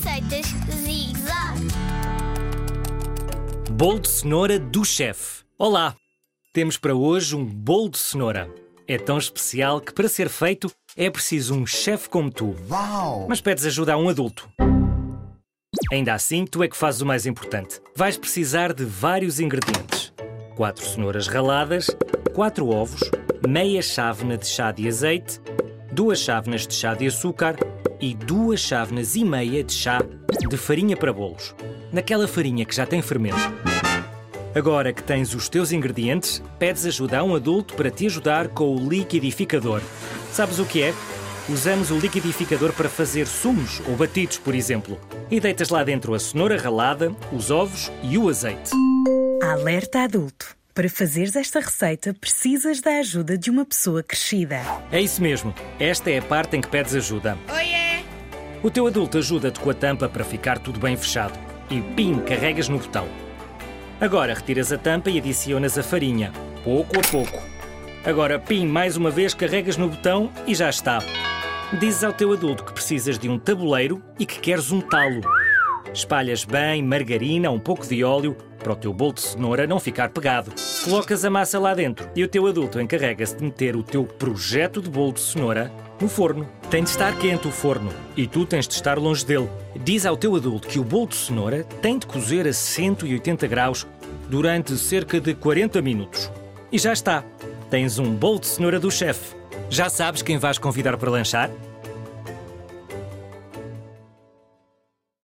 Receitas Zig Zag. Bolo de cenoura do chefe. Olá! Temos para hoje um bolo de cenoura. É tão especial que para ser feito é preciso um chefe como tu. Uau! Mas pedes ajuda a um adulto. Ainda assim, tu é que fazes o mais importante. Vais precisar de vários ingredientes: 4 cenouras raladas, 4 ovos, meia chávena de chá de azeite, 2 chávenas de chá de açúcar e 2 chávenas e meia de chá de farinha para bolos. Naquela farinha que já tem fermento. Agora que tens os teus ingredientes, pedes ajuda a um adulto para te ajudar com o liquidificador. Sabes o que é? Usamos o liquidificador para fazer sumos ou batidos, por exemplo. E deitas lá dentro a cenoura ralada, os ovos e o azeite. Alerta adulto. Para fazeres esta receita, precisas da ajuda de uma pessoa crescida. É isso mesmo. Esta é a parte em que pedes ajuda. Oiê! O teu adulto ajuda-te com a tampa para ficar tudo bem fechado. E pim, carregas no botão. Agora retiras a tampa e adicionas a farinha, pouco a pouco. Agora pim, mais uma vez carregas no botão e já está. Dizes ao teu adulto que precisas de um tabuleiro e que queres um talo. Espalhas bem margarina, um pouco de óleo, para o teu bolo de cenoura não ficar pegado. Colocas a massa lá dentro e o teu adulto encarrega-se de meter o teu projeto de bolo de cenoura no forno. Tem de estar quente o forno e tu tens de estar longe dele. Diz ao teu adulto que o bolo de cenoura tem de cozer a 180 graus durante cerca de 40 minutos. E já está. Tens um bolo de cenoura do chefe. Já sabes quem vais convidar para lanchar?